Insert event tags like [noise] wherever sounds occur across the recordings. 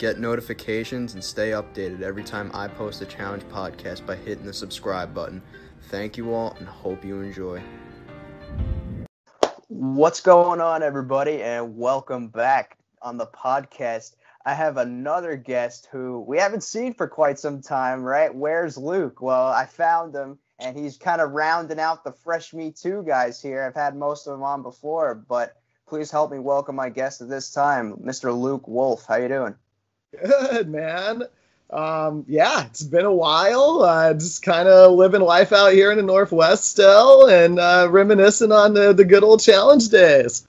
Get notifications and stay updated every time I post a challenge podcast by hitting the subscribe button. Thank you all and hope you enjoy. What's going on, everybody, and welcome back on the podcast. I have another guest who we haven't seen for quite some time, right? Where's Luke? Well, I found him, and he's kind of rounding out the Fresh Meat 2 guys here. I've had most of them on before, but please help me welcome my guest at this time, Mr. Luke Wolf. How you doing? Good, man. Um, yeah, it's been a while. Uh, just kind of living life out here in the Northwest still and uh, reminiscing on the, the good old challenge days.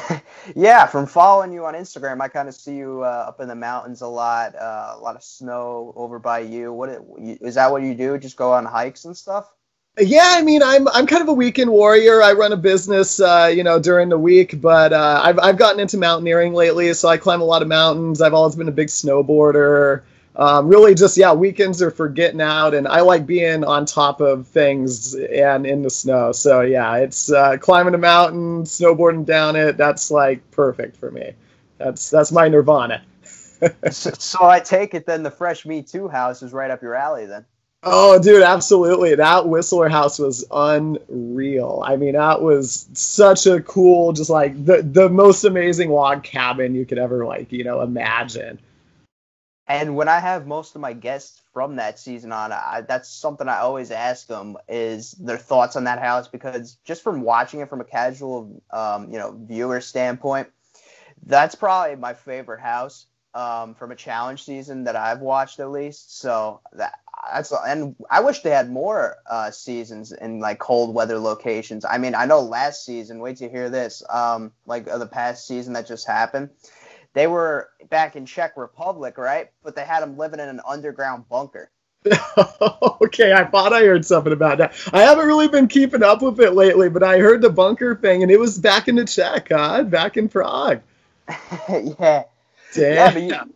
[laughs] yeah, from following you on Instagram, I kind of see you uh, up in the mountains a lot, uh, a lot of snow over by you. What is that? What you do? Just go on hikes and stuff? Yeah, I mean, I'm I'm kind of a weekend warrior. I run a business, uh, you know, during the week, but uh, I've I've gotten into mountaineering lately, so I climb a lot of mountains. I've always been a big snowboarder. Um, really, just yeah, weekends are for getting out, and I like being on top of things and in the snow. So yeah, it's uh, climbing a mountain, snowboarding down it. That's like perfect for me. That's that's my nirvana. [laughs] so, so I take it then the Fresh Meat 2 house is right up your alley then. Oh, dude, absolutely. That Whistler house was unreal. I mean, that was such a cool, just like the the most amazing log cabin you could ever like, you know, imagine. And when I have most of my guests from that season on, I, that's something I always ask them is their thoughts on that house because just from watching it from a casual, um, you know, viewer standpoint, that's probably my favorite house um, from a challenge season that I've watched at least. So that that's and I wish they had more uh, seasons in like cold weather locations. I mean, I know last season. Wait to hear this. Um, like uh, the past season that just happened, they were back in Czech Republic, right? But they had them living in an underground bunker. [laughs] okay, I thought I heard something about that. I haven't really been keeping up with it lately, but I heard the bunker thing, and it was back in the Czech, huh? Back in Prague. [laughs] yeah. Damn. Yeah, but you,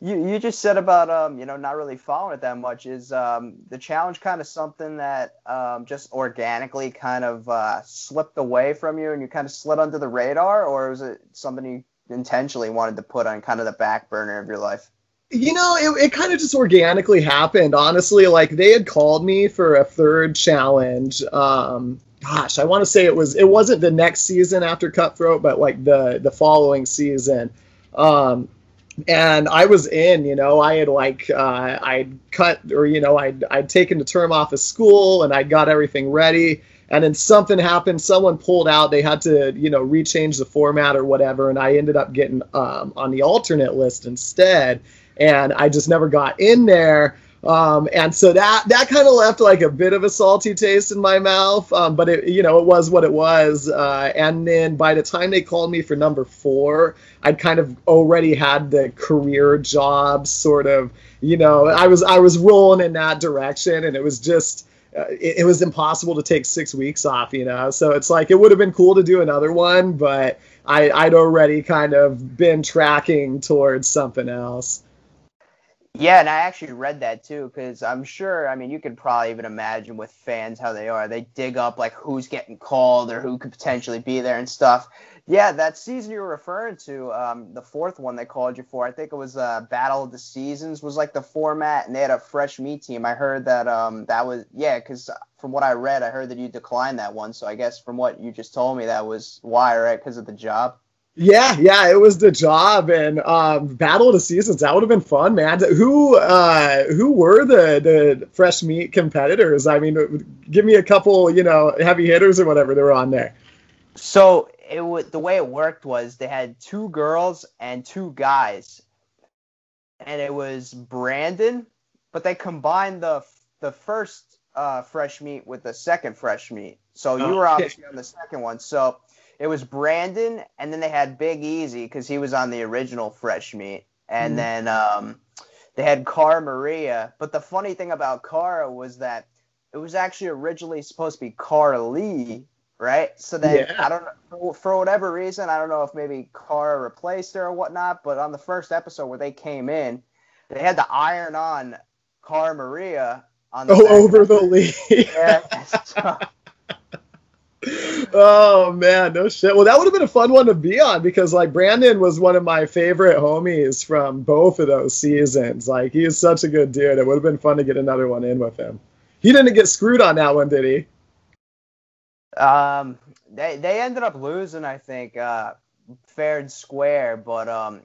you you just said about um you know not really following it that much is um the challenge kind of something that um just organically kind of uh, slipped away from you and you kind of slid under the radar or was it something you intentionally wanted to put on kind of the back burner of your life? You know, it, it kind of just organically happened. Honestly, like they had called me for a third challenge. Um, gosh, I want to say it was it wasn't the next season after Cutthroat, but like the the following season. Um, and I was in, you know, I had like uh, I'd cut or you know I'd I'd taken the term off of school and I'd got everything ready, and then something happened. Someone pulled out. They had to you know rechange the format or whatever, and I ended up getting um, on the alternate list instead, and I just never got in there. Um, and so that that kind of left like a bit of a salty taste in my mouth. Um, but it you know it was what it was. Uh, and then by the time they called me for number four, I'd kind of already had the career job sort of. You know, I was I was rolling in that direction, and it was just. Uh, it, it, was impossible to take six weeks off, you know. So it's like it would have been cool to do another one, but I, I'd already kind of been tracking towards something else. Yeah, and I actually read that too because I'm sure. I mean, you can probably even imagine with fans how they are. They dig up like who's getting called or who could potentially be there and stuff. Yeah, that season you were referring to, um, the fourth one they called you for, I think it was uh, Battle of the Seasons was like the format, and they had a fresh meat team. I heard that um, that was yeah, because from what I read, I heard that you declined that one. So I guess from what you just told me, that was why, right? Because of the job. Yeah, yeah, it was the job and um, Battle of the Seasons. That would have been fun, man. Who uh, who were the the fresh meat competitors? I mean, give me a couple, you know, heavy hitters or whatever they were on there. So it was the way it worked was they had two girls and two guys, and it was Brandon, but they combined the the first uh, fresh meat with the second fresh meat. So you oh, were obviously on the second one. So it was Brandon, and then they had Big Easy because he was on the original Fresh Meat, and mm. then um, they had Cara Maria. But the funny thing about Cara was that it was actually originally supposed to be Cara Lee, right? So then yeah. I don't know for whatever reason I don't know if maybe Cara replaced her or whatnot, but on the first episode where they came in, they had to iron on Cara Maria on the oh, over the Lee. yeah. [laughs] [laughs] oh man, no shit. Well, that would have been a fun one to be on because like Brandon was one of my favorite homies from both of those seasons. Like he is such a good dude. It would have been fun to get another one in with him. He didn't get screwed on that one, did he? Um, they they ended up losing, I think, uh, fair and square, but um,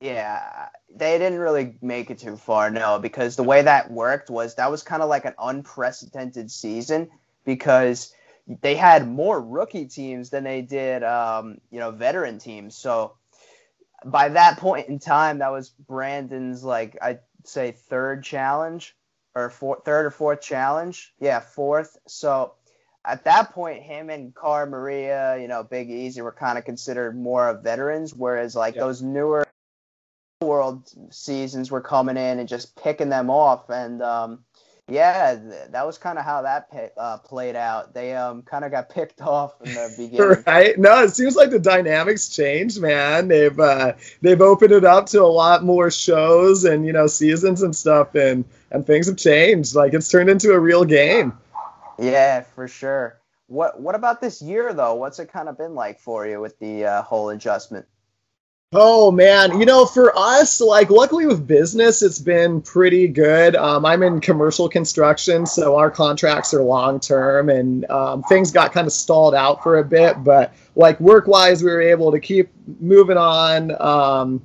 yeah, they didn't really make it too far, no, because the way that worked was that was kind of like an unprecedented season because they had more rookie teams than they did, um, you know, veteran teams. So by that point in time, that was Brandon's like I'd say third challenge or fourth, third or fourth challenge. Yeah, fourth. So at that point, him and Cara Maria, you know, Big Easy were kind of considered more of veterans, whereas like yeah. those newer world seasons were coming in and just picking them off. And um, yeah, th- that was kind of how that uh, played out. They um, kind of got picked off in the [laughs] beginning. right? No, it seems like the dynamics changed, man. They've uh, they've opened it up to a lot more shows and you know seasons and stuff, and and things have changed. Like it's turned into a real game. Yeah, for sure. What what about this year though? What's it kind of been like for you with the uh, whole adjustment? Oh man, you know, for us, like, luckily with business, it's been pretty good. Um, I'm in commercial construction, so our contracts are long term, and um, things got kind of stalled out for a bit. But like work wise, we were able to keep moving on. Um,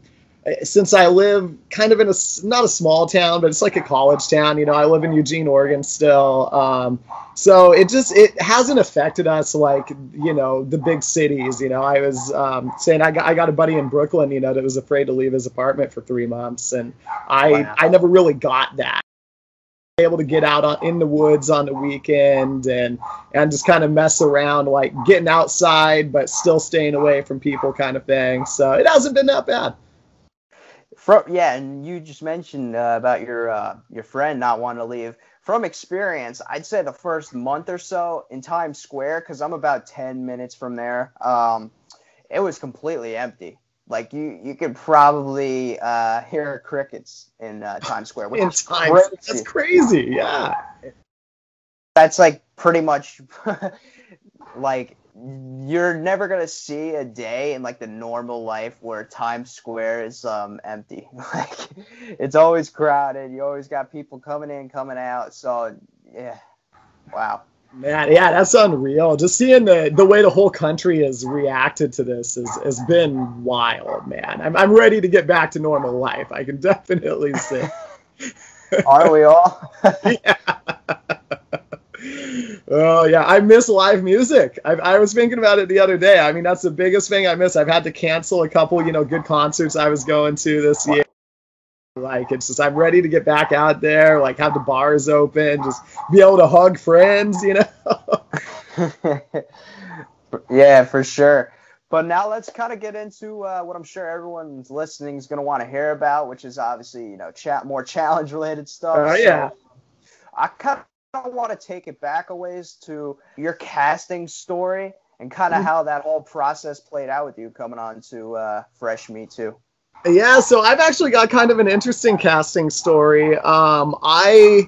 since I live kind of in a not a small town, but it's like a college town. You know, I live in Eugene, Oregon still. Um, so it just it hasn't affected us like you know the big cities. You know, I was um, saying I got I got a buddy in Brooklyn. You know, that was afraid to leave his apartment for three months, and I wow. I never really got that. Able to get out on, in the woods on the weekend and and just kind of mess around, like getting outside but still staying away from people, kind of thing. So it hasn't been that bad. From yeah, and you just mentioned uh, about your uh, your friend not wanting to leave. From experience, I'd say the first month or so in Times Square, because I'm about ten minutes from there, um, it was completely empty. Like you, you could probably uh, hear crickets in uh, Times Square, which [laughs] in is Times, crazy. That's crazy. Yeah, that's like pretty much [laughs] like you're never gonna see a day in like the normal life where Times Square is um empty. [laughs] Like it's always crowded. You always got people coming in, coming out. So yeah, wow. Man, yeah, that's unreal. Just seeing the the way the whole country has reacted to this has, has been wild, man. I'm I'm ready to get back to normal life. I can [laughs] definitely say. [laughs] Are we all? yeah. Oh yeah, I miss live music. I, I, was thinking about it the other day. I mean, that's the biggest thing I miss. I've had to cancel a couple, you know, good concerts I was going to this year. Like it's just I'm ready to get back out there, like have the bars open, just be able to hug friends, you know. [laughs] yeah, for sure. But now let's kind of get into uh, what I'm sure everyone's listening is going to want to hear about, which is obviously you know chat more challenge related stuff. Oh uh, yeah. So I kind want to take it back a ways to your casting story and kind of mm-hmm. how that whole process played out with you coming on to uh, Fresh Meat 2. Yeah, so I've actually got kind of an interesting casting story. Um, I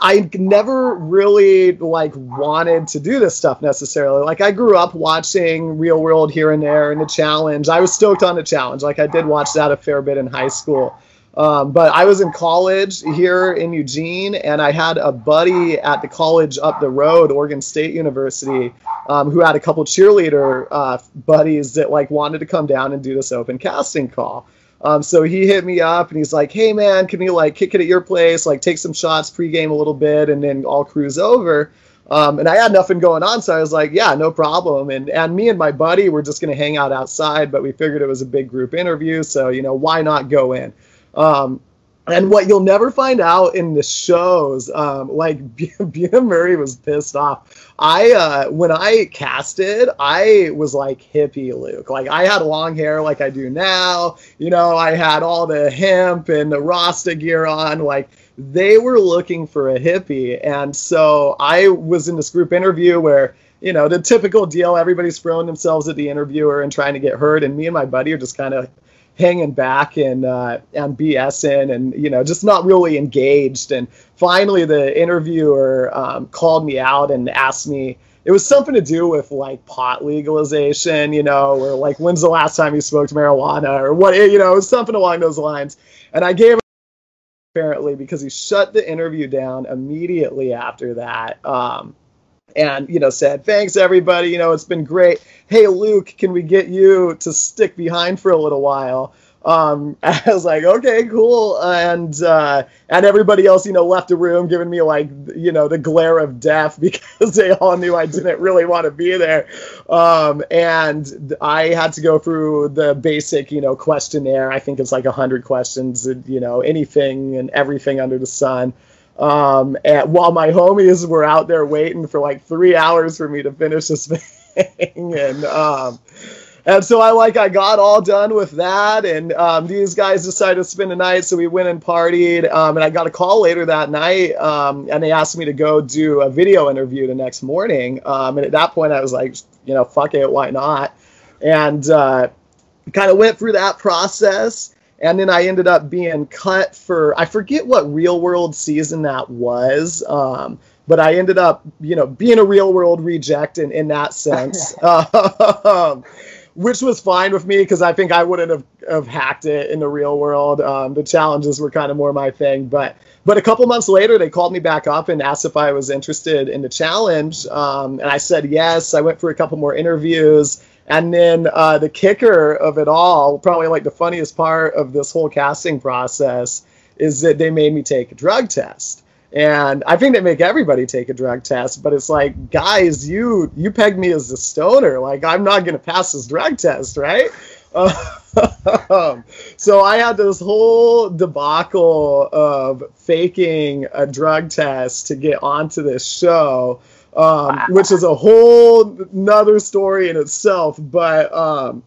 I never really like wanted to do this stuff necessarily. Like I grew up watching Real World here and there and the challenge. I was stoked on the challenge. Like I did watch that a fair bit in high school. Um, but I was in college here in Eugene, and I had a buddy at the college up the road, Oregon State University, um, who had a couple cheerleader uh, buddies that like wanted to come down and do this open casting call. Um, so he hit me up and he's like, "Hey man, can we like kick it at your place? Like take some shots pregame a little bit, and then I'll cruise over." Um, and I had nothing going on, so I was like, "Yeah, no problem." And and me and my buddy were just gonna hang out outside, but we figured it was a big group interview, so you know why not go in? Um, and what you'll never find out in the shows, um, like [laughs] Bunim Murray was pissed off. I uh, when I casted, I was like hippie Luke. Like I had long hair like I do now. You know, I had all the hemp and the Rasta gear on. Like they were looking for a hippie, and so I was in this group interview where you know the typical deal. Everybody's throwing themselves at the interviewer and trying to get heard, and me and my buddy are just kind of hanging back and uh, and BSing and you know just not really engaged. And finally, the interviewer um, called me out and asked me, it was something to do with like pot legalization, you know, or like when's the last time you smoked marijuana or what, you know, something along those lines. And I gave apparently because he shut the interview down immediately after that. Um, and you know said thanks everybody you know it's been great hey luke can we get you to stick behind for a little while um, [laughs] I was like, okay, cool, and uh, and everybody else, you know, left the room, giving me like, you know, the glare of death [laughs] because they all knew I didn't really want to be there, um, and I had to go through the basic, you know, questionnaire. I think it's like a hundred questions, you know, anything and everything under the sun. Um, and while my homies were out there waiting for like three hours for me to finish this [laughs] thing, and um, and so I like I got all done with that, and um, these guys decided to spend the night, so we went and partied. Um, and I got a call later that night, um, and they asked me to go do a video interview the next morning. Um, and at that point, I was like, you know, fuck it, why not? And uh, kind of went through that process, and then I ended up being cut for I forget what real world season that was. Um, but I ended up, you know, being a real world reject in, in that sense. [laughs] um, which was fine with me because I think I wouldn't have, have hacked it in the real world. Um, the challenges were kind of more my thing, but but a couple months later, they called me back up and asked if I was interested in the challenge, um, and I said yes. I went for a couple more interviews, and then uh, the kicker of it all, probably like the funniest part of this whole casting process, is that they made me take a drug test. And I think they make everybody take a drug test, but it's like, guys, you you pegged me as a stoner. Like I'm not gonna pass this drug test, right? Um, [laughs] so I had this whole debacle of faking a drug test to get onto this show, um, wow. which is a whole another story in itself. But um,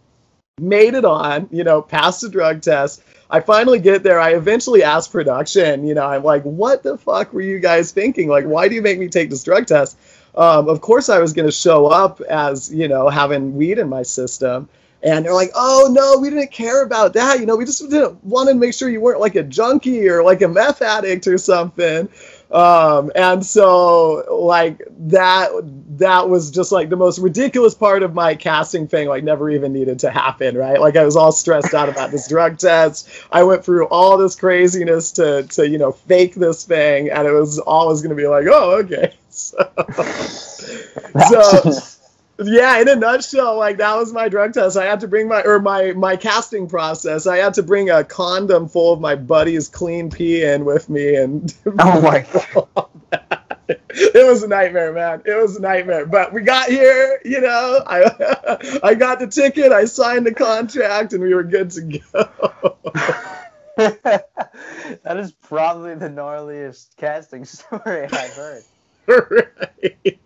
made it on, you know, passed the drug test. I finally get there. I eventually ask production, you know, I'm like, what the fuck were you guys thinking? Like, why do you make me take this drug test? Um, of course, I was going to show up as, you know, having weed in my system. And they're like, oh, no, we didn't care about that. You know, we just didn't want to make sure you weren't like a junkie or like a meth addict or something. Um, and so like that that was just like the most ridiculous part of my casting thing like never even needed to happen right? Like i was all stressed out about this drug [laughs] test. I went through all this craziness to to you know fake this thing and it was always going to be like oh okay. [laughs] So, so [laughs] yeah in a nutshell like that was my drug test. I had to bring my or my my casting process. I had to bring a condom full of my buddy's clean pee in with me and [laughs] oh my god. It was a nightmare man. It was a nightmare. But we got here you know. I [laughs] i got the ticket. I signed the contract and we were good to go. [laughs] That is probably the gnarliest casting story i've heard [laughs] right.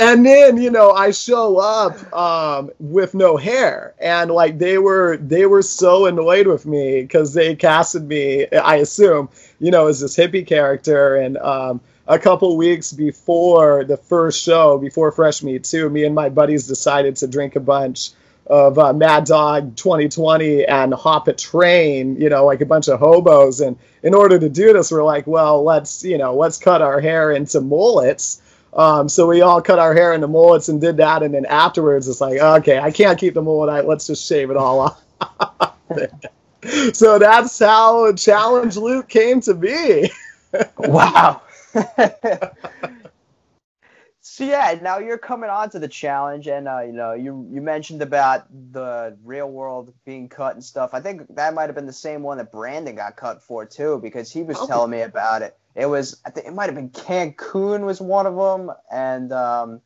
And then, you know, I show up um, with no hair, and like they were they were so annoyed with me because they casted me, I assume, you know, as this hippie character, and um, a couple weeks before the first show, before Fresh Meat 2, me and my buddies decided to drink a bunch of uh, Mad Dog 2020 and hop a train, you know, like a bunch of hobos. And in order to do this, we're like, well, let's, you know, let's cut our hair into mullets. Um, so we all cut our hair into mullets and did that. And then afterwards, it's like, okay, I can't keep the mullet. I, let's just shave it all off. [laughs] so that's how Challenge Luke came to be. [laughs] wow. [laughs] So yeah, now you're coming on to the challenge, and uh, you know you you mentioned about the real world being cut and stuff. I think that might have been the same one that Brandon got cut for too, because he was oh. telling me about it. It was I think it might have been Cancun was one of them, and um,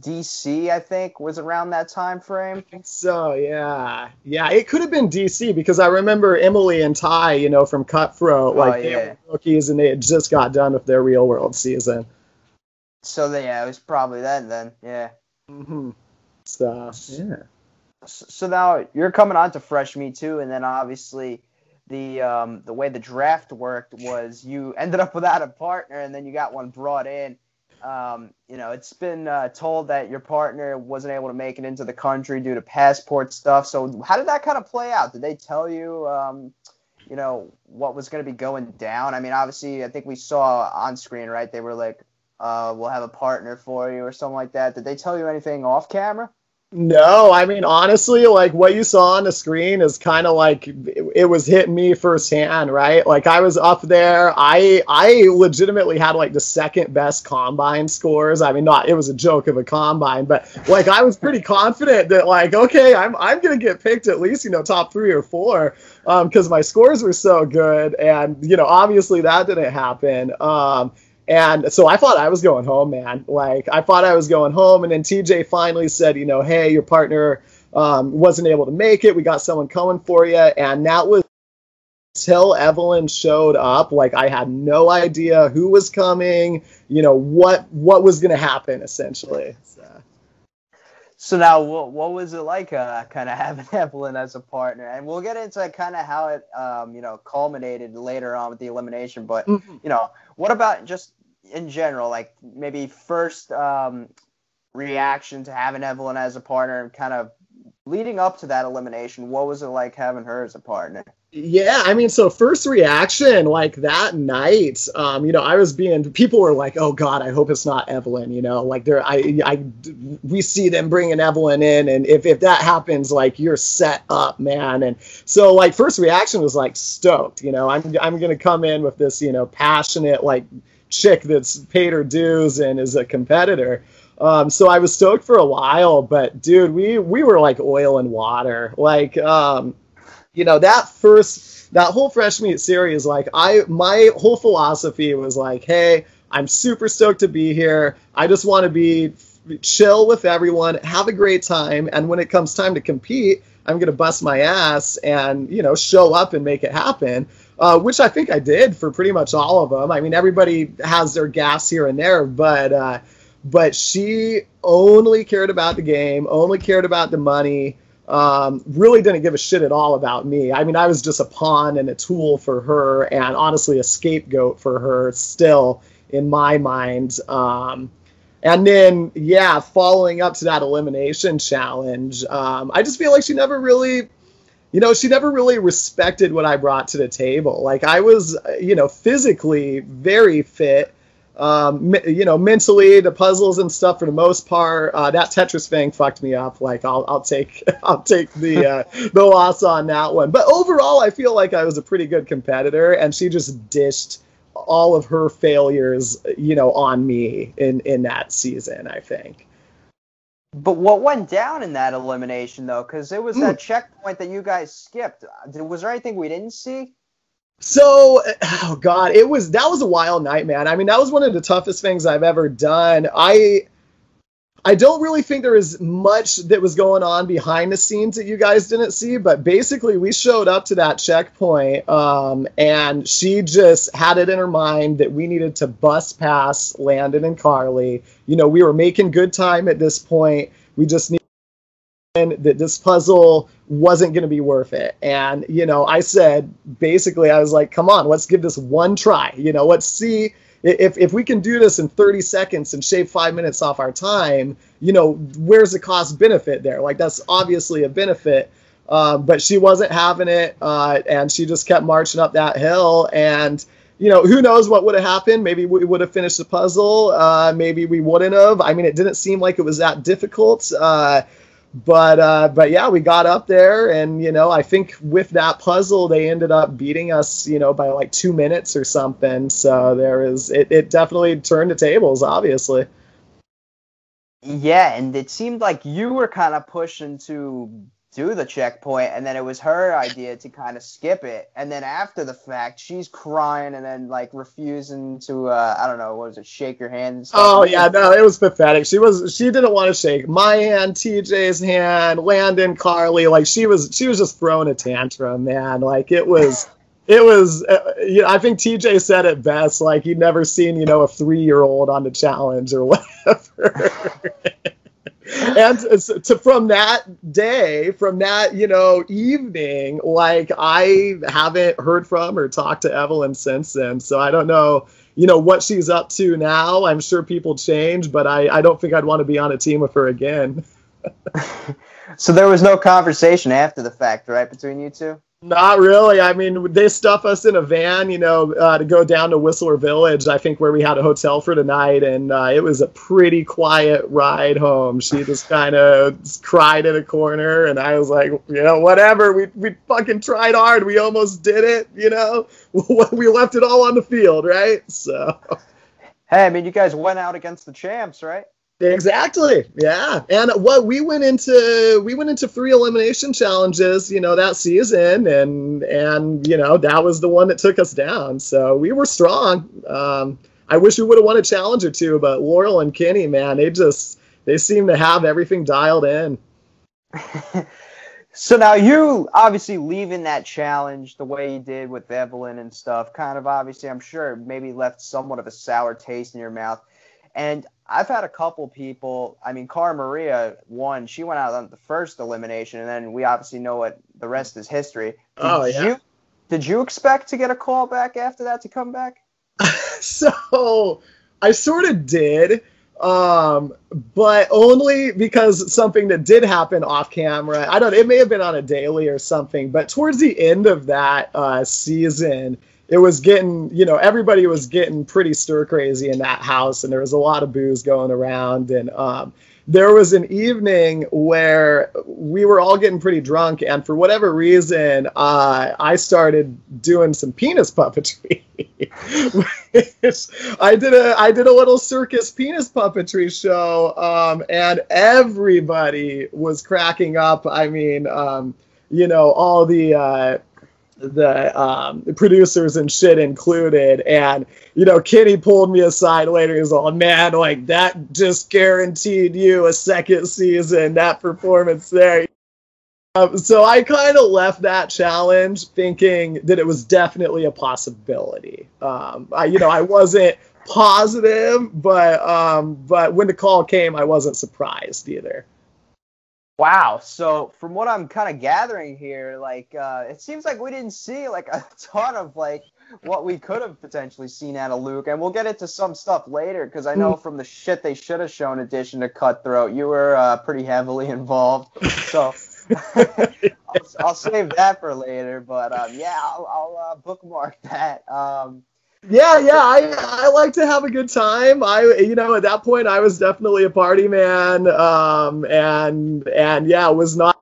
DC I think was around that time frame. So, yeah, yeah. It could have been DC because I remember Emily and Ty, you know, from Cutthroat, like oh, yeah. they were rookies and they had just got done with their real world season. So yeah, it was probably then. Then, yeah. Mm-hmm. So yeah. So now you're coming on to Fresh Meat 2, and then obviously the um, the way the draft worked was you ended up without a partner, and then you got one brought in. Um, you know, it's been uh, told that your partner wasn't able to make it into the country due to passport stuff. So how did that kind of play out? Did they tell you, um, you know, what was going to be going down? I mean, obviously, I think we saw on screen, right? They were like, uh, we'll have a partner for you or something like that. Did they tell you anything off camera? No, I mean honestly, like what you saw on the screen is kind of like it was hitting me firsthand, right? Like I was up there, I I legitimately had like the second best combine scores. I mean, not it was a joke of a combine, but like I was pretty confident that like okay, I'm I'm gonna get picked at least you know top three or four because um, my scores were so good, and you know obviously that didn't happen. Um, and so I thought I was going home, man. Like I thought I was going home, and then TJ finally said, you know, hey, your partner um, wasn't able to make it. We got someone coming for you, and that was until Evelyn showed up. Like I had no idea who was coming, you know what what was going to happen, essentially. So. So now, what, what was it like, uh, kind of [laughs] having Evelyn as a partner? And we'll get into kind of how it, um, you know, culminated later on with the elimination. But mm-hmm. you know, what about just in general, like maybe first um, reaction to having Evelyn as a partner and kind of leading up to that elimination? What was it like having her as a partner? Yeah, I mean, so first reaction, like that night, um, you know, I was being, people were like, "Oh God, I hope it's not Evelyn," you know, like there, I, I, we see them bringing Evelyn in, and if if that happens, like you're set up, man. And so, like, first reaction was like stoked, you know, I'm I'm gonna come in with this, you know, passionate like chick that's paid her dues and is a competitor. Um, so I was stoked for a while, but dude, we we were like oil and water, like. Um, you know that first that whole fresh meat series like i my whole philosophy was like hey i'm super stoked to be here. I just want to be chill with everyone have a great time and when it comes time to compete i'm going to bust my ass and you know show up and make it happen uh, which i think i did for pretty much all of them i mean everybody has their gas here and there but uh, but she only cared about the game only cared about the money um, really didn't give a shit at all about me. I mean, I was just a pawn and a tool for her, and honestly, a scapegoat for her still in my mind. Um, and then, yeah, following up to that elimination challenge, um, I just feel like she never really, you know, she never really respected what I brought to the table. Like, I was, you know, physically very fit um, you know, mentally the puzzles and stuff for the most part. Uh, that Tetris thing fucked me up. Like I'll I'll take [laughs] I'll take the [laughs] uh, the loss on that one. But overall, I feel like I was a pretty good competitor, and she just dished all of her failures, you know, on me in in that season. I think. But what went down in that elimination though? Because it was mm. that checkpoint that you guys skipped. Was there anything we didn't see? So, [sighs] oh god, it was that was a wild night, man. I mean, that was one of the toughest things I've ever done. I I don't really think there was much that was going on behind the scenes that you guys didn't see, but basically we showed up to that checkpoint, um, and she just had it in her mind that we needed to bust past Landon and Carly. You know, we were making good time at this point. We just need that this puzzle wasn't going to be worth it. And, you know, I said, basically, I was like, come on, let's give this one try. You know, let's see if, if we can do this in 30 seconds and shave five minutes off our time, you know, where's the cost benefit there? Like, that's obviously a benefit. Um, but she wasn't having it, uh, and she just kept marching up that hill. And, you know, who knows what would have happened? Maybe we would have finished the puzzle. Uh, maybe we wouldn't have. I mean, it didn't seem like it was that difficult. But uh, but yeah, we got up there, and you know, I think with that puzzle, they ended up beating us, you know, by like two minutes or something. So there is it. It definitely turned the tables, obviously. Yeah, and it seemed like you were kind of pushing to do the checkpoint, and then it was her idea to kind of skip it. And then after the fact, she's crying and then like refusing to, uh, I don't know, what was it, shake your hand? Oh yeah, no, it was pathetic. She was, she didn't want to shake my hand, TJ's hand, Landon, Carly. Like she was, she was just throwing a tantrum, man. Like it was. [laughs] it was uh, you know, i think tj said it best like he'd never seen you know a three-year-old on the challenge or [laughs] whatever and to, from that day, from that you know evening, like I haven't heard from or talked to Evelyn since then. So I don't know, you know, what she's up to now. I'm sure people change, but I, I don't think I'd want to be on a team with her again. [laughs] so there was no conversation after the fact, right, between you two? Not really. I mean, they stuff us in a van, you know, uh, to go down to Whistler Village, I think, where we had a hotel for the night, and uh, it was a pretty quiet ride home. She just kind of cried in a corner, and I was like, you know, whatever. We we fucking tried hard. We almost did it. You know, [laughs] we left it all on the field, right? So. Hey, I mean, you guys went out against the champs, right? Exactly. Yeah. And what we went into we went into three elimination challenges, you know, that season and and you know, that was the one that took us down. So we were strong. Um I wish we would have won a challenge or two, but Laurel and Kenny, man, they just they seem to have everything dialed in. [laughs] so now you obviously leaving that challenge the way you did with Evelyn and stuff, kind of obviously I'm sure maybe left somewhat of a sour taste in your mouth. And I've had a couple people. I mean, Cara Maria won. She went out on the first elimination, and then we obviously know what the rest is history. Did oh yeah. You, did you expect to get a call back after that to come back? [laughs] so I sort of did, um, but only because something that did happen off camera. I don't. It may have been on a daily or something, but towards the end of that uh, season it was getting, you know, everybody was getting pretty stir crazy in that house, and there was a lot of booze going around. And um, there was an evening where we were all getting pretty drunk, and for whatever reason, uh, I started doing some penis puppetry. [laughs] I did a I did a little circus penis puppetry show, um, and everybody was cracking up. I mean, um, you know, all the uh, the um, producers and shit included. And, you know, Kenny pulled me aside later. He's all, man, like that just guaranteed you a second season, that performance there. Um, so I kind of left that challenge thinking that it was definitely a possibility. Um, I, you know, I wasn't positive, but um, but when the call came, I wasn't surprised either. Wow. So from what I'm kind of gathering here, like uh, it seems like we didn't see like a [laughs] ton of like what we could have potentially seen out of Luke, and we'll get into some stuff later because I know hmm. from the shit they should have shown addition to Cutthroat, you were uh, pretty heavily [laughs] involved. So. [laughs] I'll, I'll, save that for later, but um, yeah, I'll, I'll uh, bookmark that. Um, yeah, yeah, I I like to have a good time. I you know at that point I was definitely a party man, um, and and yeah, was not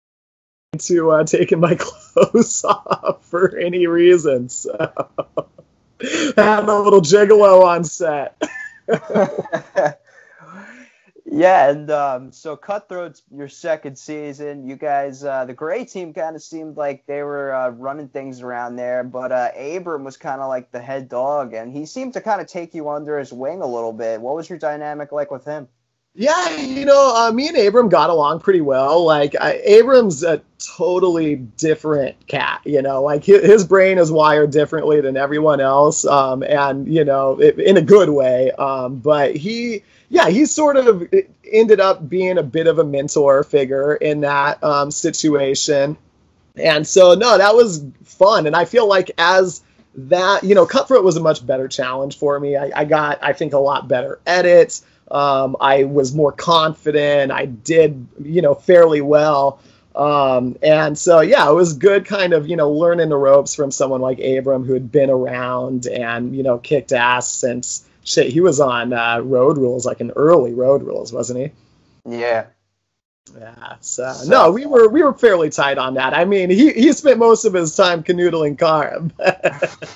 to uh, taking my [laughs] clothes [laughs] off for any reason. So [laughs] had a little gigolo on set. Yeah, and um, so Cutthroat's your second season. You guys, uh, the Gray team kind of seemed like they were uh, running things around there, but uh, Abram was kind of like the head dog, and he seemed to kind of take you under his wing a little bit. What was your dynamic like with him? Yeah, you know, uh, me and Abram got along pretty well. Like, I, Abram's a totally different cat. You know, like his, his brain is wired differently than everyone else, um, and you know, it, in a good way. Um, but he yeah, he sort of ended up being a bit of a mentor figure in that um, situation. And so, no, that was fun. And I feel like as that, you know, Cutthroat was a much better challenge for me. I, I got, I think, a lot better edits. Um, I was more confident. I did, you know, fairly well. Um, and so, yeah, it was good kind of, you know, learning the ropes from someone like Abram who had been around and, you know, kicked ass since shit, he was on uh, Road Rules, like an early Road Rules, wasn't he? Yeah. Yeah. So, so, no, we were we were fairly tight on that. I mean, he he spent most of his time canoodling Cara, [laughs]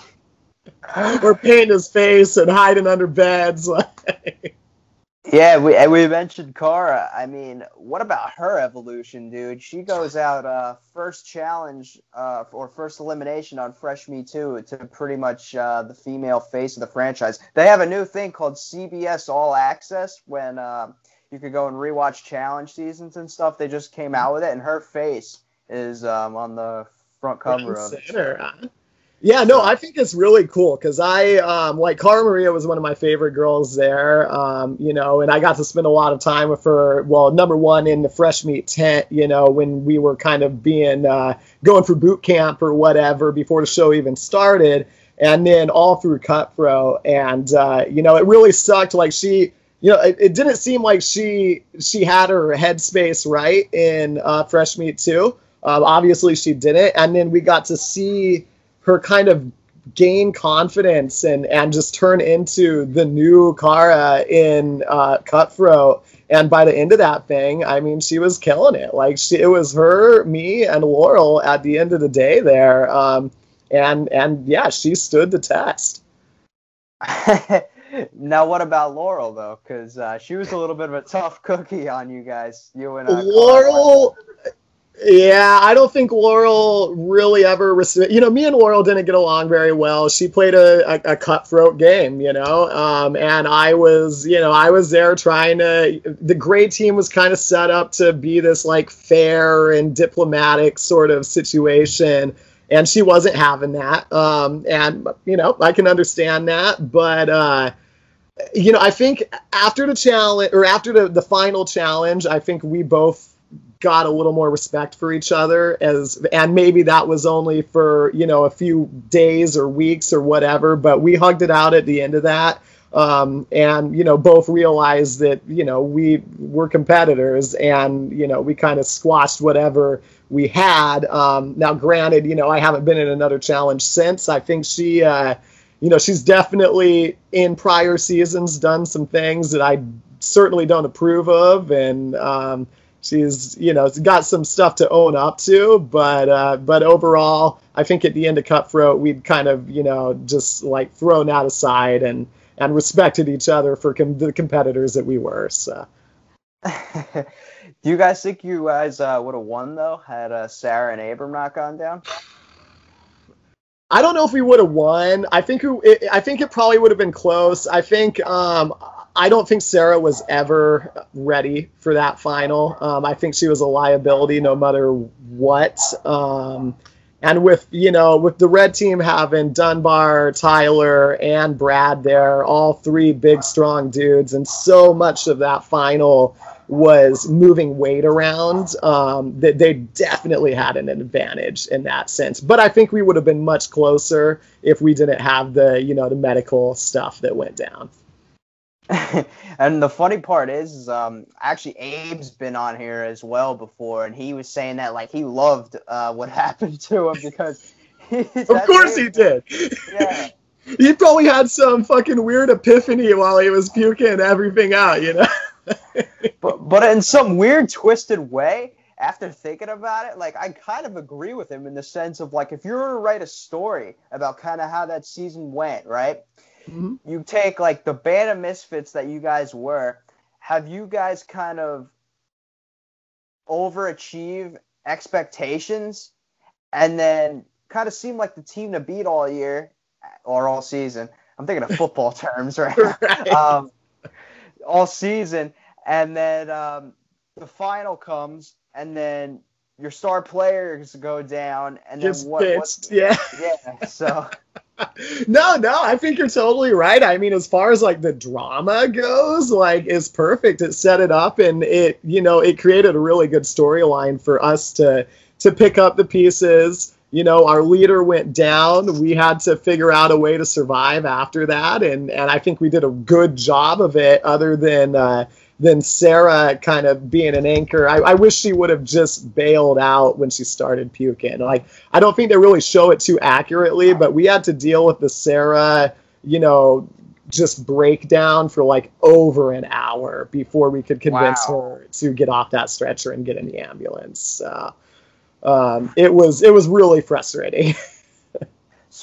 [laughs] or painting his face and hiding under beds. [laughs] Yeah, we and we mentioned Cara. I mean, what about her evolution, dude? She goes out uh, first challenge uh, or first elimination on Fresh Meat 2 to pretty much uh, the female face of the franchise. They have a new thing called CBS All Access when uh, you could go and rewatch challenge seasons and stuff. They just came out with it, and her face is um, on the front cover of it. Yeah, no, I think it's really cool because I um, like Cara Maria was one of my favorite girls there, um, you know, and I got to spend a lot of time with her. Well, number one in the fresh meat tent, you know, when we were kind of being uh, going for boot camp or whatever before the show even started, and then all through Cutthroat, and uh, you know, it really sucked. Like she, you know, it, it, didn't seem like she she had her headspace right in uh, fresh meat 2 Um, obviously, she didn't, and then we got to see her kind of gain confidence and and just turn into the new Cara in uh, Cutthroat. And by the end of that thing, I mean, she was killing it. Like she, it was her, me, and Laurel at the end of the day there. Um, and and yeah, she stood the test. [laughs] now, what about Laurel though? Because uh, she was a little bit of a tough cookie on you guys. You and uh, Laurel. Yeah, I don't think Laurel really ever. Received, You know, me and Laurel didn't get along very well. She played a, a, a cutthroat game, you know, um, and I was, you know, I was there trying to. The gray team was kind of set up to be this like fair and diplomatic sort of situation and she wasn't having that. Um, and you know, I can understand that, but uh, you know, I think after the challenge or after the, the final challenge, I think we both got a little more respect for each other as and maybe that was only for you know a few days or weeks or whatever but we hugged it out at the end of that um, and you know both realized that you know we were competitors and you know we kind of squashed whatever we had. Um, now, granted, you know, I haven't been in another challenge since. I think she, uh, you know, she's definitely in prior seasons done some things that I certainly don't approve of, and um, she's, you know, got some stuff to own up to. But uh, but overall, I think at the end of Cutthroat, we'd kind of, you know, just like thrown that aside and and respected each other for com- the competitors that we were. So. [laughs] Do you guys think you guys uh, would have won though had uh, Sarah and Abram not gone down? I don't know if we would have won. I think it, I think it probably would have been close. I think um, I don't think Sarah was ever ready for that final. Um, I think she was a liability no matter what. Um, and with you know with the red team having Dunbar, Tyler, and Brad there, all three big strong dudes, and so much of that final was moving weight around, um, that they definitely had an advantage in that sense. But I think we would have been much closer if we didn't have the you know the medical stuff that went down. [laughs] and the funny part is, um, actually Abe's been on here as well before, and he was saying that like he loved uh, what [laughs] happened to him because. [laughs] of course he did. Yeah. he probably had some fucking weird epiphany while he was puking everything out, you know but but in some weird twisted way, after thinking about it, like I kind of agree with him in the sense of like if you were to write a story about kind of how that season went, right? Mm-hmm. You take like the band of misfits that you guys were, have you guys kind of overachieve expectations and then kind of seem like the team to beat all year or all season. I'm thinking of [laughs] football terms, right? right. Um, all season, and then um, the final comes, and then your star players go down, and then what? Pitched, yeah, yeah. So. [laughs] no, no, I think you're totally right. I mean, as far as like the drama goes, like it's perfect. It set it up and it, you know, it created a really good storyline for us to to pick up the pieces you know, our leader went down. We had to figure out a way to survive after that, and and I think we did a good job of it. Other than uh, than Sarah kind of being an anchor, I, I wish she would have just bailed out when she started puking. Like I don't think they really show it too accurately, but we had to deal with the Sarah, you know, just breakdown for like over an hour before we could convince wow. her to get off that stretcher and get in the ambulance. Uh, um, it was it was really frustrating. [laughs]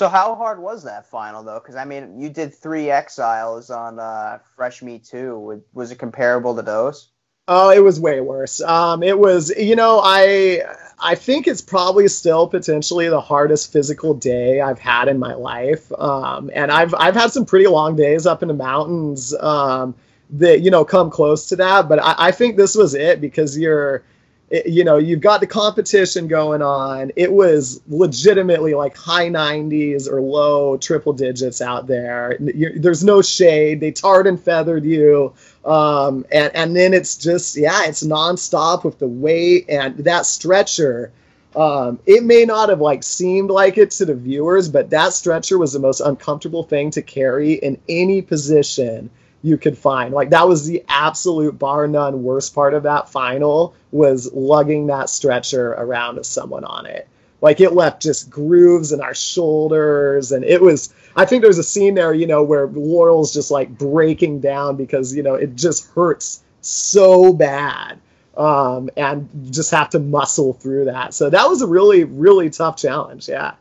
so how hard was that final though? Because I mean, you did three exiles on uh, Fresh Meat 2. Was it comparable to those? Oh, it was way worse. Um, it was, you know, I I think it's probably still potentially the hardest physical day I've had in my life. Um, and I've I've had some pretty long days up in the mountains um, that you know come close to that. But I, I think this was it because you're it, you know, you've got the competition going on. It was legitimately like high 90s or low triple digits out there. You're, there's no shade. They tarred and feathered you. Um, and, and then it's just, yeah, it's nonstop with the weight and that stretcher. Um, it may not have like seemed like it to the viewers, but that stretcher was the most uncomfortable thing to carry in any position you could find. Like that was the absolute bar none worst part of that final was lugging that stretcher around with someone on it. Like it left just grooves in our shoulders, and it was. I think there's a scene there, you know, where Laurel's just like breaking down because you know it just hurts so bad, um, and just have to muscle through that. So that was a really, really tough challenge. Yeah.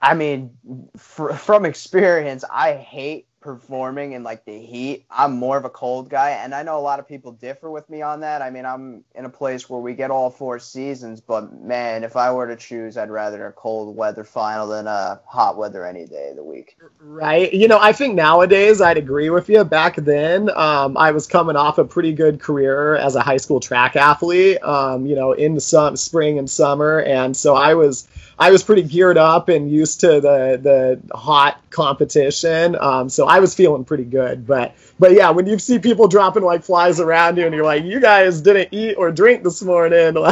I mean, fr- from experience, I hate performing in like the heat. I'm more of a cold guy, and I know a lot of people differ with me on that. I mean, I'm in a place where we get all four seasons, but man, if I were to choose, I'd rather a cold weather final than a hot weather any day of the week. Right. You know, I think nowadays I'd agree with you. Back then, um, I was coming off a pretty good career as a high school track athlete. Um, you know, in the spring and summer, and so I was I was pretty geared up and used to the the hot competition. Um, so I was feeling pretty good. But but yeah, when you see people dropping like flies around you and you're like, you guys didn't eat or drink this morning. [laughs]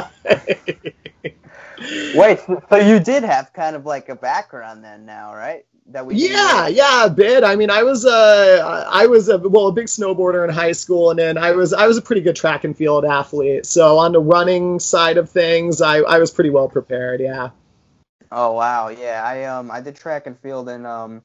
Wait, so you did have kind of like a background then now, right? That we yeah yeah a bit i mean i was uh i was a well a big snowboarder in high school and then i was i was a pretty good track and field athlete so on the running side of things i i was pretty well prepared yeah Oh wow, yeah. I um I did track and field and um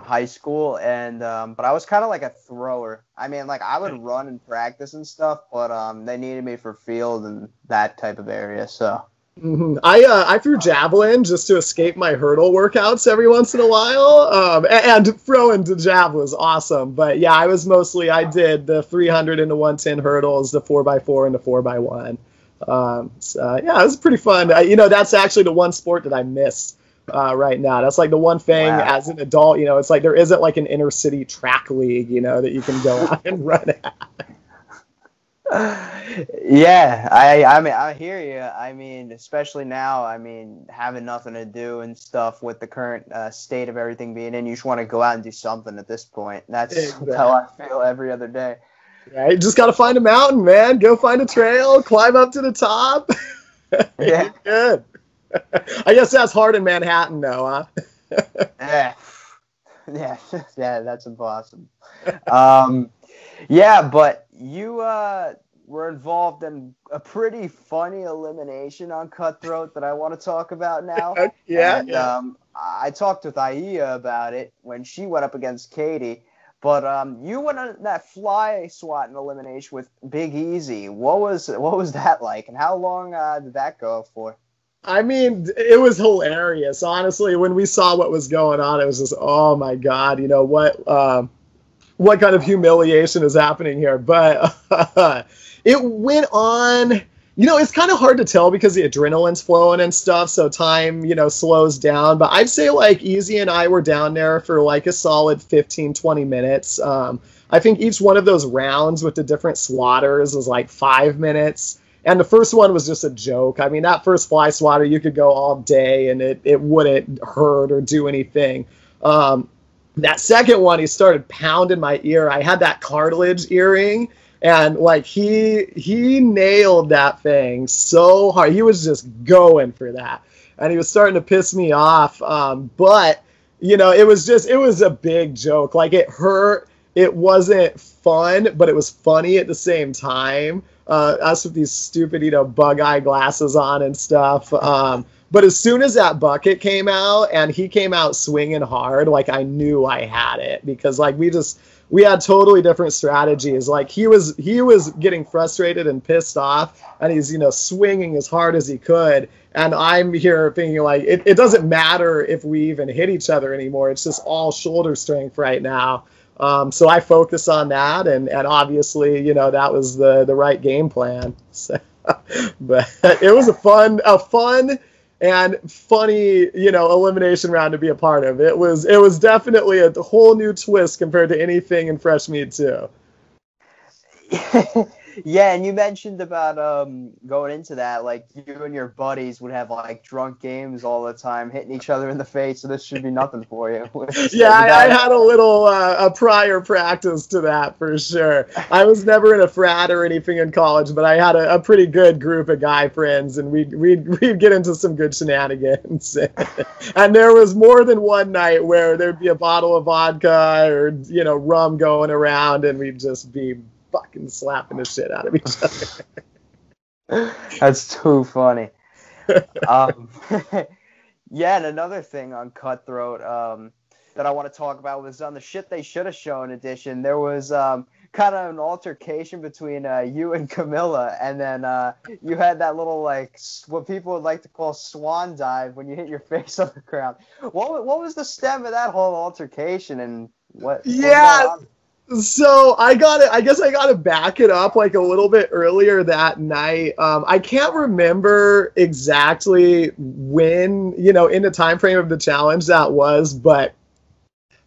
high school and um but I was kind of like a thrower. I mean like I would run and practice and stuff, but um they needed me for field and that type of area. So Mm-hmm. I uh, I threw javelin just to escape my hurdle workouts every once in a while, um, and, and throwing the javelin was awesome. But yeah, I was mostly I did the 300 and the 110 hurdles, the four x four and the four x one. Um, so, yeah, it was pretty fun. I, you know, that's actually the one sport that I miss uh, right now. That's like the one thing wow. as an adult, you know, it's like there isn't like an inner city track league, you know, that you can go [laughs] out and run at. yeah, I I mean I hear you. I mean, especially now. I mean, having nothing to do and stuff with the current uh, state of everything being in, you just want to go out and do something at this point. That's exactly. how I feel every other day. Right, just gotta find a mountain, man. Go find a trail, climb up to the top. [laughs] yeah, good. [laughs] I guess that's hard in Manhattan, though, huh? [laughs] [laughs] yeah, yeah, yeah. That's impossible. Um, yeah, but you uh, were involved in a pretty funny elimination on Cutthroat that I want to talk about now. yeah, and, yeah. Um, I talked with Aya about it when she went up against Katie but um, you went on that fly swat and elimination with Big Easy. What was what was that like, and how long uh, did that go for? I mean, it was hilarious. Honestly, when we saw what was going on, it was just, oh my god, you know what, um, what kind of humiliation is happening here? But uh, [laughs] it went on you know, it's kind of hard to tell because the adrenaline's flowing and stuff, so time, you know, slows down. But I'd say like Easy and I were down there for like a solid 15, 20 minutes. Um, I think each one of those rounds with the different swatters was like five minutes. And the first one was just a joke. I mean, that first fly swatter, you could go all day and it, it wouldn't hurt or do anything. Um, that second one, he started pounding my ear. I had that cartilage earring and like he he nailed that thing so hard. He was just going for that, and he was starting to piss me off. Um, but you know, it was just it was a big joke. Like it hurt. It wasn't fun, but it was funny at the same time. Uh, us with these stupid, you know, bug eye glasses on and stuff. Um, but as soon as that bucket came out and he came out swinging hard, like I knew I had it because like we just we had totally different strategies. Like he was he was getting frustrated and pissed off, and he's you know swinging as hard as he could. And I'm here thinking like it, it doesn't matter if we even hit each other anymore. It's just all shoulder strength right now. Um, so I focus on that, and and obviously you know that was the the right game plan. [laughs] So, but it was a fun a fun and funny, you know, elimination round to be a part of. It was it was definitely a whole new twist compared to anything in Fresh Meat 2. [laughs] Yeah, and you mentioned about um going into that, like you and your buddies would have like drunk games all the time, hitting each other in the face. So this should be nothing for you. [laughs] yeah, I, I, had a little uh, a prior practice to that for sure. I was never in a frat or anything in college, but I had a, a pretty good group of guy friends, and we'd we'd, [laughs] we'd get into some good shenanigans. [laughs] and there was more than one night where there'd be a bottle of vodka or you know rum going around, and we'd just be fucking slapping the shit out of each other. [laughs] That's too funny. um, [laughs] yeah, and another thing on Cutthroat um, that I want to talk about was on the shit they should have shown edition. There was um, kind of an altercation between uh, you and Camila, and then uh, you had that little like what people would like to call swan dive when you hit your [laughs] face on the ground. What what was the stem of that whole altercation, and what? Yeah, so I got it. I guess I got to back it up like a little bit earlier that night. Um, I can't remember exactly when, you know, in the time frame of the challenge that was, but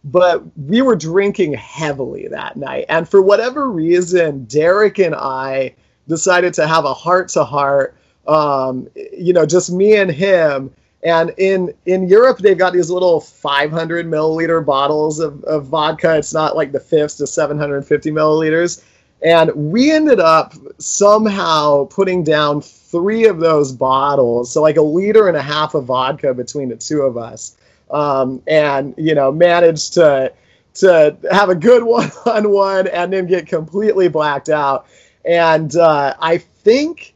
but we were drinking heavily that night, and for whatever reason, Derek and I decided to have a heart to heart. You know, just me and him and in in Europe, they've got these little 500 milliliter bottles of, of vodka. It's not like the fifths to 750 milliliters. And we ended up somehow putting down three of those bottles, so like a liter and a half of vodka between the two of us, um, and you know managed to to have a good one on one and then get completely blacked out. And uh, I think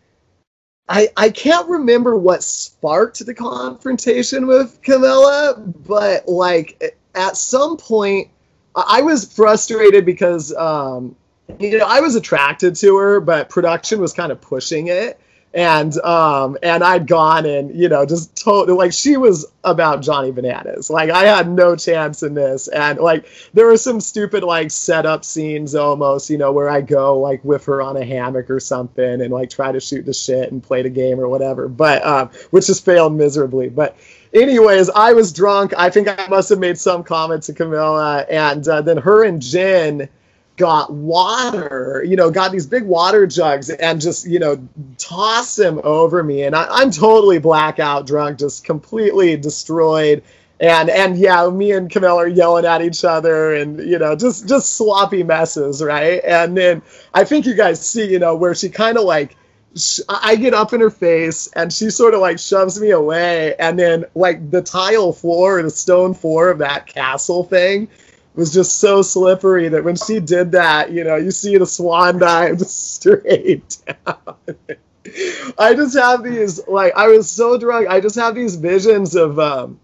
I, I can't remember what sparked the confrontation with Camila, but like at some point, I was frustrated because um, you know I was attracted to her, but production was kind of pushing it and um and I'd gone and you know just told like she was about Johnny Bananas. Like I had no chance in this, and like there were some stupid like setup scenes almost, you know, where I go like with her on a hammock or something and like try to shoot the shit and play the game or whatever, but um, which just failed miserably. But anyways, I was drunk. I think I must have made some comment to Camila, and uh, then her and Jen got water, you know, got these big water jugs and just, you know, toss him over me. And I, am totally blackout drunk, just completely destroyed. And and yeah, me and Camille are yelling at each other and you know, just just sloppy messes, right? And then I think you guys see, you know, where she kind of like I get up in her face and she sort of like shoves me away and then like the tile floor, the stone floor of that castle thing was just so slippery that when she did that, you know, you see the swan dive [laughs] straight down. [laughs] I just have these like I was so drunk. I just have these visions of um,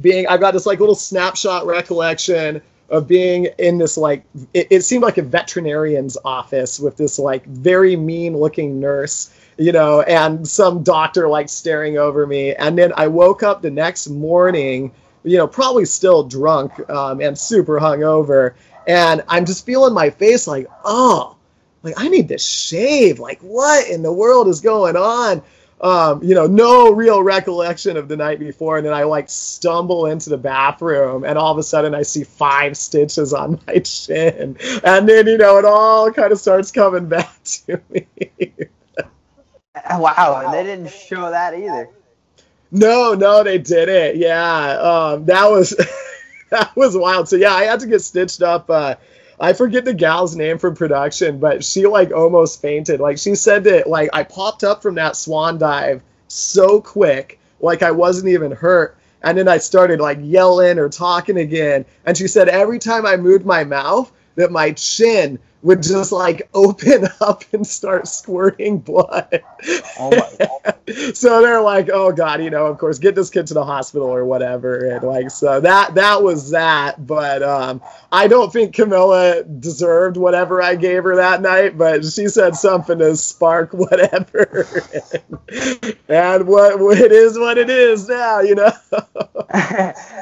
being. I've got this like little snapshot recollection of being in this like it, it seemed like a veterinarian's office with this like very mean looking nurse you know and some doctor like staring over me and then i woke up the next morning you know, probably still drunk um, and super hungover. And I'm just feeling my face like, oh, like I need to shave. Like, what in the world is going on? Um, you know, no real recollection of the night before. And then I like stumble into the bathroom and all of a sudden I see five stitches on [laughs] my chin. And then, you know, it all kind of starts coming back [laughs] to me. wow. And they didn't show that either. No, no, they didn't. Yeah, um, that was [laughs] that was wild. So yeah, I had to get stitched up. Uh, I forget the gal's name from production, but she like almost fainted. Like she said that like I popped up from that swan dive so quick, like I wasn't even hurt. And then I started like yelling or talking again. And she said every time I moved my mouth, that my chin would just like open [laughs] up and start squirting blood. Oh [laughs] so they're like, oh god, you know, of course, get this kid to the hospital or whatever. And like, so that that was that. But um, I don't think Camila deserved whatever I gave her that night. But she said something to spark [laughs] whatever. and what it is, what it is now, you know.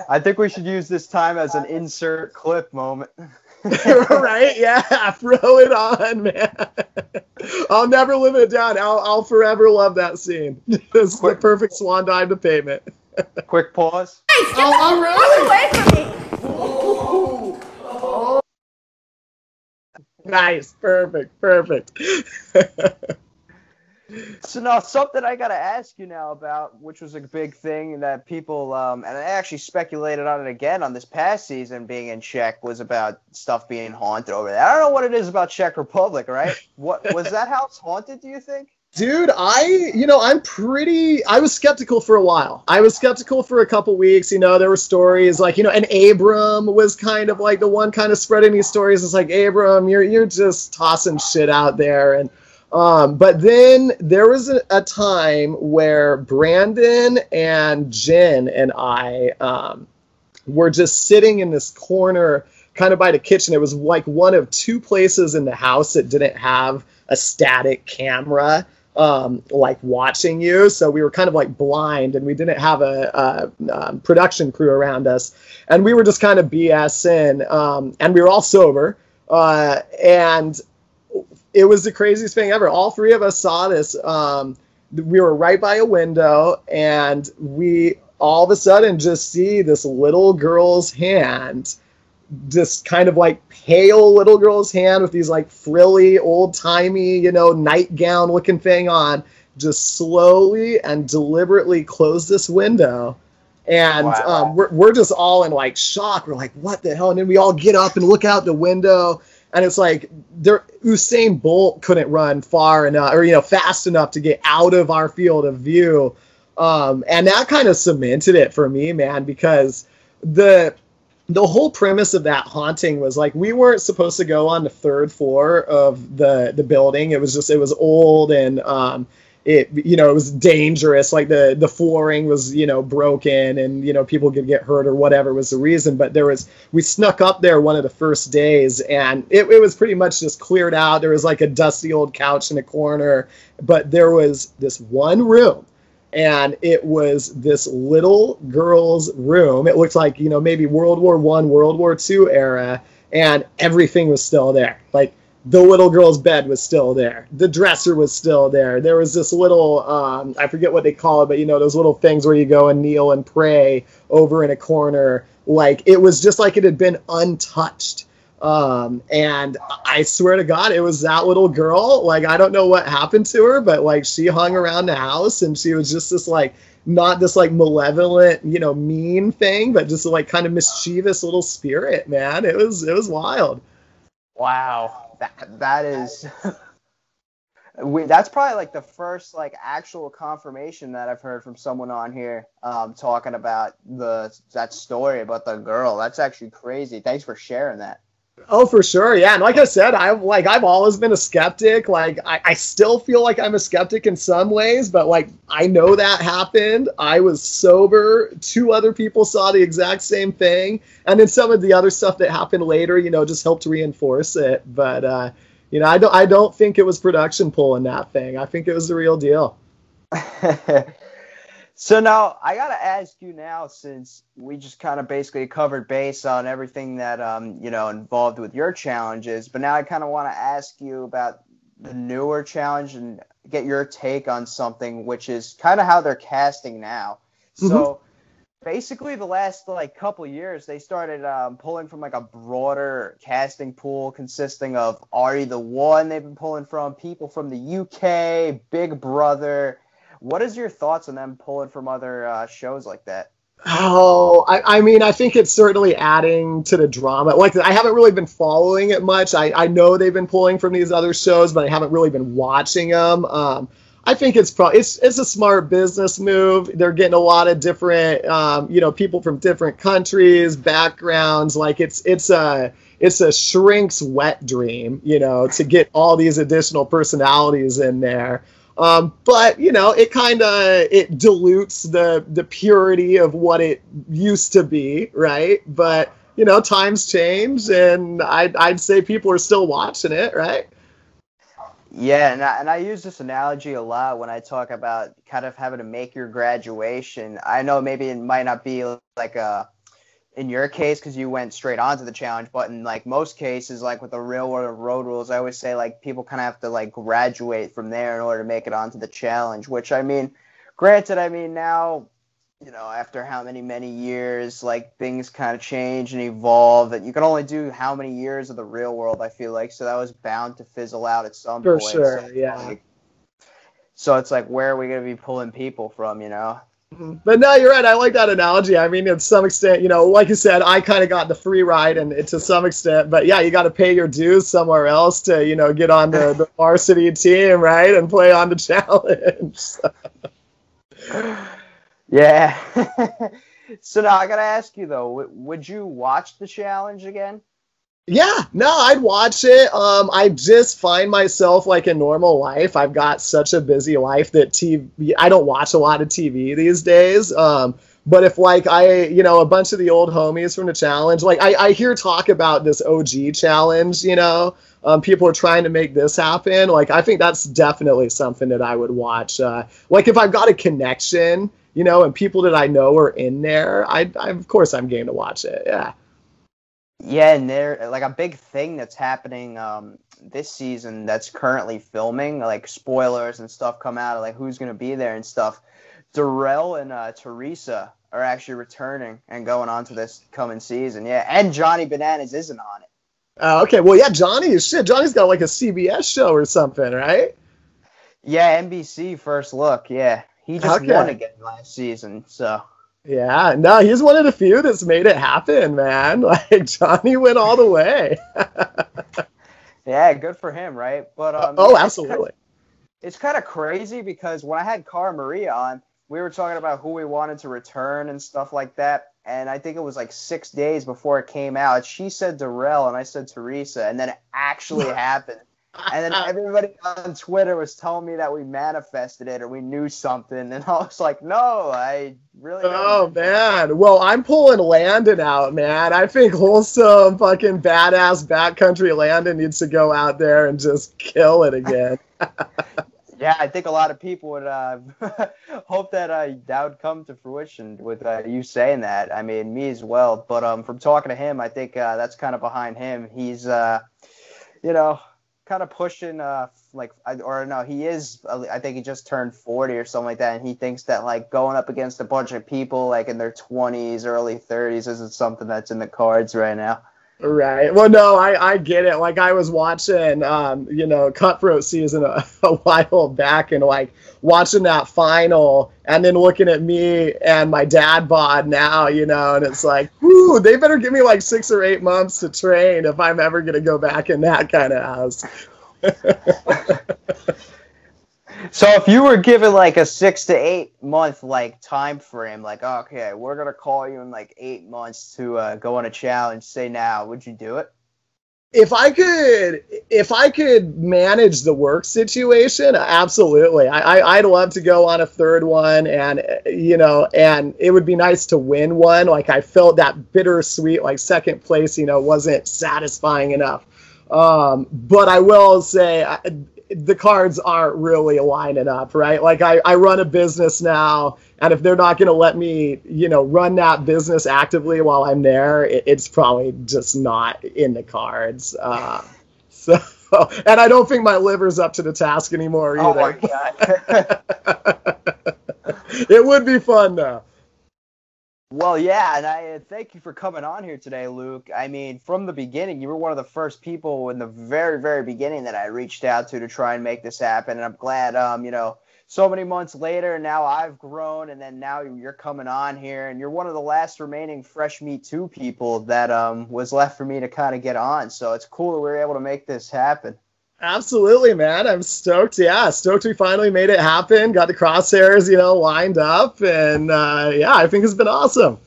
I think we should use this time as an insert clip moment. [laughs] right? Yeah, [laughs] throw it on, man. I'll never live it down. I'll, I'll forever love that scene. [laughs] It's the perfect swan dive to payment. Quick pause. Hey, oh, all right. away from me. nice. Perfect. Perfect. So now something I gotta ask you now about, which was a big thing that people um, and I actually speculated on it again on this past season being in Czech was about stuff being haunted over there. I don't know what it is about Czech Republic, right? What was that house haunted? Do you think? Dude, I, you know, I'm pretty, I was skeptical for a while. I was skeptical for a couple weeks. You know, there were stories like, you know, and Abram was kind of like the one kind of spreading these stories. It's like, Abram, you're, you're just tossing shit out there. And, um, but then there was a, a, time where Brandon and Jen and I um, were just sitting in this corner kind of by the kitchen. It was like one of two places in the house that didn't have a static camera um, like watching you. So we were kind of like blind and we didn't have a, a, um, production crew around us. And we were just kind of BSing. Um, and we were all sober. Uh, and it was the craziest thing ever. All three of us saw this. Um, we were right by a window and we all of a sudden just see this little girl's hand this kind of like pale little girl's hand with these like frilly old timey you know nightgown looking thing on just slowly and deliberately close this window and wow. um, we're, we're just all in like shock we're like what the hell and then we all get up and look out the window and it's like there usain bolt couldn't run far enough or you know fast enough to get out of our field of view um, and that kind of cemented it for me man because the the whole premise of that haunting was like we weren't supposed to go on the third floor of the the building. It was just it was old and um, it you know it was dangerous. Like the the flooring was you know broken and you know people could get hurt or whatever was the reason. But there was we snuck up there one of the first days and it, it was pretty much just cleared out. There was like a dusty old couch in a corner, but there was this one room and it was this little girl's room. It looked like you know maybe World War One, World War Two era, and everything was still there. Like the little girl's bed was still there, the dresser was still there. There was this little um, I forget what they call it, but you know those little things where you go and kneel and pray over in a corner. Like it was just like it had been untouched um, and I swear to God, it was that little girl. Like, I don't know what happened to her, but like she hung around the house and she was just this like, not this like malevolent, you know, mean thing, but just like kind of mischievous little spirit, man. It was, it was wild. Wow. That, that is, [laughs] we, that's probably like the first like actual confirmation that I've heard from someone on here um, talking about the that story about the girl. That's actually crazy. Thanks for sharing that. Oh, for sure, yeah. And like I said, I've like I've always been a skeptic. Like I, I still feel like I'm a skeptic in some ways, but like I know that happened. I was sober. Two other people saw the exact same thing, and then some of the other stuff that happened later, you know, just helped reinforce it. But uh, you know, I don't I don't think it was production pulling that thing. I think it was the real deal. [laughs] So now I gotta ask you now, since we just kind of basically covered base on everything that um you know involved with your challenges, but now I kind of want to ask you about the newer challenge and get your take on something, which is kind of how they're casting now. Mm-hmm. So basically, the last like couple years, they started um, pulling from like a broader casting pool consisting of You the One? They've been pulling from people from the UK, Big Brother what is your thoughts on them pulling from other uh, shows like that? Oh, I, I, mean, I think it's certainly adding to the drama. Like, I haven't really been following it much. I, I know they've been pulling from these other shows, but I haven't really been watching them. Um, I think it's probably it's it's a smart business move. They're getting a lot of different, um, you know, people from different countries, backgrounds. Like, it's it's a it's a shrink's wet dream, you know, to get all these additional personalities in there. Um, but you know, it kind of it dilutes the the purity of what it used to be, right? But you know, times change, and I'd I'd say people are still watching it, right? Yeah, and I, and I use this analogy a lot when I talk about kind of having to make your graduation. I know maybe it might not be like a in your case because you went straight onto the challenge but in like most cases like with the real world road rules i always say like people kind of have to like graduate from there in order to make it onto the challenge which i mean granted i mean now you know, after how many many years, like things kind of change and evolve. That you can only do how many years of the real world. I feel like so that was bound to fizzle out at some For point. sure, so, yeah. like- so it's like, where are we gonna be pulling people from? You know? But no, you're right. I like that analogy. I mean, to some extent, you know, like you said, I kind of got the free ride, and to some extent, but yeah, you got to pay your dues somewhere else to, you know, get on the, [laughs] the varsity team, right, and play on the challenge. [laughs] Yeah. [laughs] so now I gotta ask you though, would you watch the challenge again? Yeah, no, I'd watch it. Um, I just find myself like in normal life. I've got such a busy life that TV. I don't watch a lot of TV these days. Um, but if like I, you know, a bunch of the old homies from the challenge, like I, I hear talk about this OG challenge. You know, um, people are trying to make this happen. Like I think that's definitely something that I would watch. Uh, like if I've got a connection, you know, and people that I know are in there, I, I of course I'm game to watch it. Yeah. Yeah, and there like a big thing that's happening um, this season that's currently filming, like spoilers and stuff come out, like who's gonna be there and stuff. Darrell and uh, Theresa are actually returning and going on to this coming season. Yeah, and Johnny Bananas isn't on it. Uh, okay, well, yeah, Johnny, shit, Johnny's got like a CBS show or something, right? Yeah, NBC first look. Yeah, he just Okay. won again last season. So Yeah, no, he's one of the few that's made it happen, man. [laughs] Like Johnny went all the way. [laughs] yeah, good for him, right? But um, oh, yeah, it's kinda- absolutely. it's kind of crazy because when I had Cara Maria on, we were talking about who we wanted to return and stuff like that. And I think it was like six days before it came out. She said Darrell and I said Theresa, and then it actually [laughs] happened. And then [laughs] everybody on Twitter was telling me that we manifested it or we knew something, and [laughs] I was like, no, I really. Don't. Oh man, well I'm pulling Landon out, man. I think wholesome, fucking badass backcountry Landon needs to go out there and just kill it again. [laughs] Yeah, I think a lot of people would uh, hope that uh, that would come to fruition with uh, you saying that. I mean, me as well. But um, from talking to him, I think uh, that's kind of behind him. He's, uh, you know, kind of pushing, uh, like, or no, he is. uh, I think he just turned forty or something like that, and he thinks that like going up against a bunch of people like in their twenties, early thirties, isn't something that's in the cards right now. Right. Well, no, I, I get it. Like I was watching, um, you know, Cutthroat season a, [laughs] a while back, and like watching that final, and then looking at me and my dad bod now, you know, and it's like, whoo, they better give me like six or eight months to train if I'm ever gonna go back in that kind of house. [laughs] So if you were given like a six to eight month like time frame, like okay, we're gonna call you in like eight months to uh, go on a challenge, say now, would you do it? if I could, if I could manage the work situation, absolutely. I, I I'd love to go on a third one, and you know, and it would be nice to win one. Like I felt that bittersweet, like second place, you know, wasn't satisfying enough. Um, but I will say. The cards aren't really lining up, right? Like I, I run a business now, and if they're not going to let me, you know, run that business actively while I'm there, it, it's probably just not in the cards. Uh, [laughs] so, and I don't think my liver's up to the task anymore Oh my either. god. [laughs] it would be fun though. Well, yeah, and I thank you for coming on here today, Luke. I mean, from the beginning, you were one of the first people in the very, very beginning that I reached out to to try and make this happen, and I'm glad, um, you know. So many months later, now I've grown, and then now you're coming on here, and you're one of the last remaining Fresh Meat 2 people that um, was left for me to kind of get on. So it's cool that we were able to make this happen. Absolutely, man. I'm stoked. Yeah, stoked we finally made it happen. Got the crosshairs, you know, lined up, and uh, yeah, I think it's been awesome.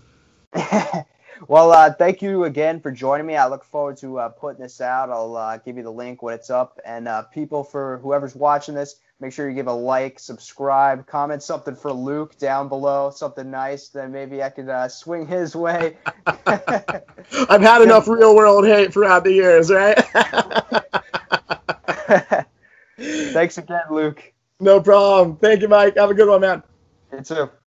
[laughs] [laughs] well, uh, thank you again for joining me. I look forward to uh, putting this out. I'll uh, give you the link when it's up. And uh, people, for whoever's watching this, make sure you give a like, subscribe, comment something for Luke down below, something nice. Then maybe I could uh, swing his way. [laughs] I've had enough real world hate throughout the years, right? Thanks again, Luke. no problem. Thank you, Mike. Have a good one, man. You too.